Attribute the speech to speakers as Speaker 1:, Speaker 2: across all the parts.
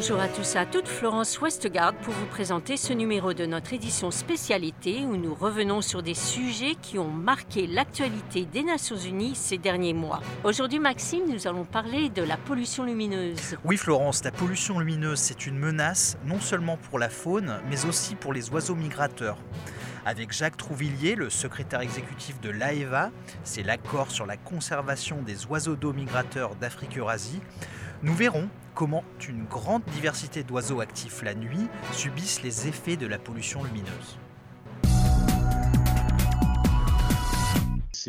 Speaker 1: Bonjour à tous à toutes, Florence Westgard pour vous présenter ce numéro de notre édition spécialité où nous revenons sur des sujets qui ont marqué l'actualité des Nations Unies ces derniers mois. Aujourd'hui, Maxime, nous allons parler de la pollution lumineuse.
Speaker 2: Oui, Florence, la pollution lumineuse, c'est une menace non seulement pour la faune, mais aussi pour les oiseaux migrateurs. Avec Jacques Trouvillier, le secrétaire exécutif de l'AEVA, c'est l'accord sur la conservation des oiseaux d'eau migrateurs d'Afrique-Eurasie, nous verrons comment une grande diversité d'oiseaux actifs la nuit subissent les effets de la pollution lumineuse.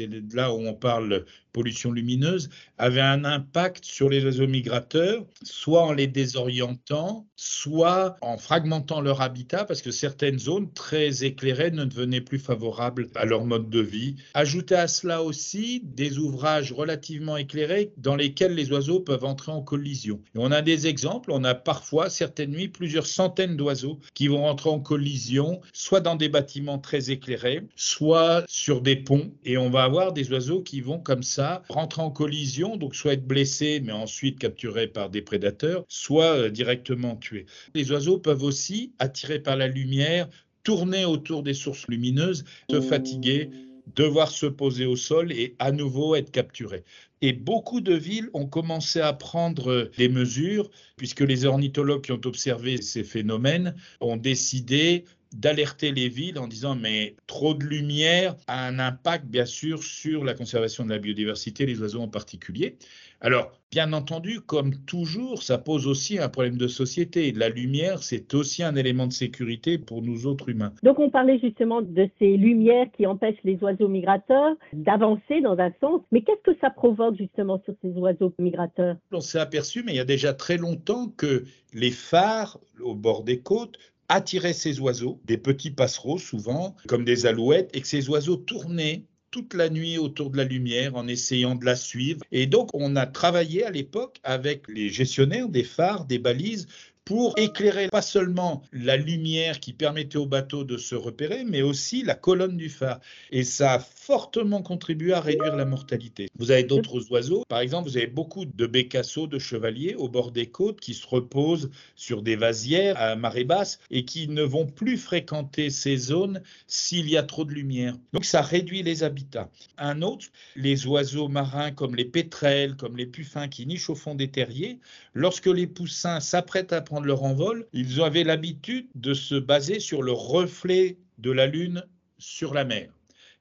Speaker 3: C'est là où on parle pollution lumineuse, avait un impact sur les oiseaux migrateurs, soit en les désorientant, soit en fragmentant leur habitat, parce que certaines zones très éclairées ne devenaient plus favorables à leur mode de vie. Ajoutez à cela aussi des ouvrages relativement éclairés dans lesquels les oiseaux peuvent entrer en collision. On a des exemples, on a parfois certaines nuits plusieurs centaines d'oiseaux qui vont entrer en collision, soit dans des bâtiments très éclairés, soit sur des ponts, et on va avoir des oiseaux qui vont comme ça rentrer en collision, donc soit être blessés, mais ensuite capturés par des prédateurs, soit euh, directement tués. Les oiseaux peuvent aussi, attirés par la lumière, tourner autour des sources lumineuses, se fatiguer, devoir se poser au sol et à nouveau être capturés. Et beaucoup de villes ont commencé à prendre des mesures, puisque les ornithologues qui ont observé ces phénomènes ont décidé d'alerter les villes en disant mais trop de lumière a un impact bien sûr sur la conservation de la biodiversité, les oiseaux en particulier. Alors, bien entendu, comme toujours, ça pose aussi un problème de société. La lumière, c'est aussi un élément de sécurité pour nous autres humains.
Speaker 4: Donc, on parlait justement de ces lumières qui empêchent les oiseaux migrateurs d'avancer dans un sens. Mais qu'est-ce que ça provoque justement sur ces oiseaux migrateurs?
Speaker 3: On s'est aperçu, mais il y a déjà très longtemps, que les phares au bord des côtes attirer ces oiseaux, des petits passereaux souvent, comme des alouettes, et que ces oiseaux tournaient toute la nuit autour de la lumière en essayant de la suivre. Et donc, on a travaillé à l'époque avec les gestionnaires des phares, des balises, pour éclairer pas seulement la lumière qui permettait au bateau de se repérer, mais aussi la colonne du phare. Et ça a fortement contribué à réduire la mortalité. Vous avez d'autres oiseaux, par exemple, vous avez beaucoup de bécasseaux, de chevaliers au bord des côtes qui se reposent sur des vasières à marée basse et qui ne vont plus fréquenter ces zones s'il y a trop de lumière. Donc ça réduit les habitats. Un autre, les oiseaux marins comme les pétrels, comme les puffins qui nichent au fond des terriers, lorsque les poussins s'apprêtent à prendre leur envol, ils avaient l'habitude de se baser sur le reflet de la Lune sur la mer.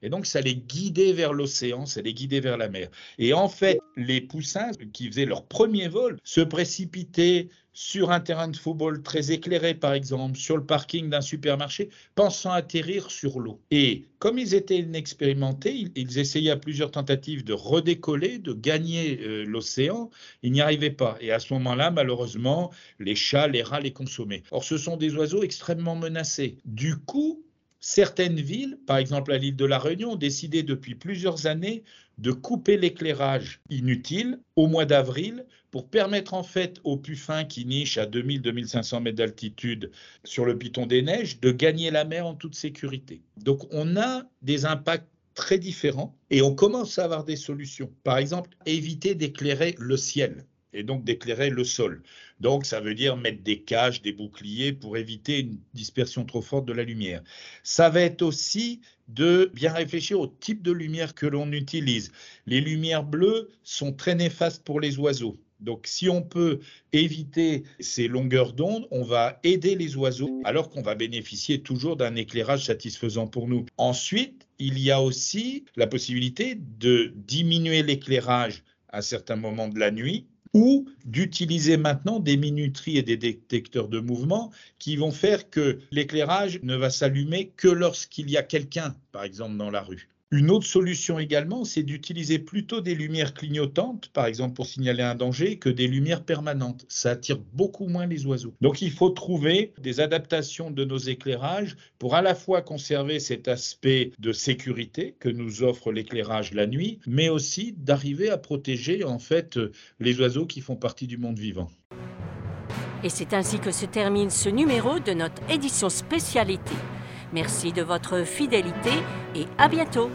Speaker 3: Et donc, ça les guidait vers l'océan, ça les guidait vers la mer. Et en fait, les poussins qui faisaient leur premier vol se précipitaient sur un terrain de football très éclairé, par exemple, sur le parking d'un supermarché, pensant atterrir sur l'eau. Et comme ils étaient inexpérimentés, ils, essayaient à plusieurs tentatives de redécoller, de gagner euh, l'océan. Ils n'y arrivaient pas. Et à ce moment-là, malheureusement, les chats, les rats les consommaient. Or, ce sont des oiseaux extrêmement menacés. Du coup, Certaines villes, par exemple à l'île de la Réunion, ont décidé depuis plusieurs années de couper l'éclairage inutile au mois d'avril pour permettre en fait aux puffins qui nichent à 2000-2500 mètres d'altitude sur le piton des neiges de gagner la mer en toute sécurité. Donc on a des impacts très différents et on commence à avoir des solutions. Par exemple, éviter d'éclairer le ciel et donc d'éclairer le sol. Donc ça veut dire mettre des cages, des boucliers pour éviter une dispersion trop forte de la lumière. Ça va être aussi de bien réfléchir au type de lumière que l'on utilise. Les lumières bleues sont très néfastes pour les oiseaux. Donc si on peut éviter ces longueurs d'onde, on va aider les oiseaux alors qu'on va bénéficier toujours d'un éclairage satisfaisant pour nous. Ensuite, il y a aussi la possibilité de diminuer l'éclairage à certains moments de la nuit ou d'utiliser maintenant des minuteries et des détecteurs de mouvement qui vont faire que l'éclairage ne va s'allumer que lorsqu'il y a quelqu'un, par exemple, dans la rue. Une autre solution également, c'est d'utiliser plutôt des lumières clignotantes, par exemple pour signaler un danger, que des lumières permanentes. Ça attire beaucoup moins les oiseaux. Donc il faut trouver des adaptations de nos éclairages pour à la fois conserver cet aspect de sécurité que nous offre l'éclairage la nuit, mais aussi d'arriver à protéger en fait les oiseaux qui font partie du monde vivant.
Speaker 1: Et c'est ainsi que se termine ce numéro de notre édition spécialité. Merci de votre fidélité et à bientôt.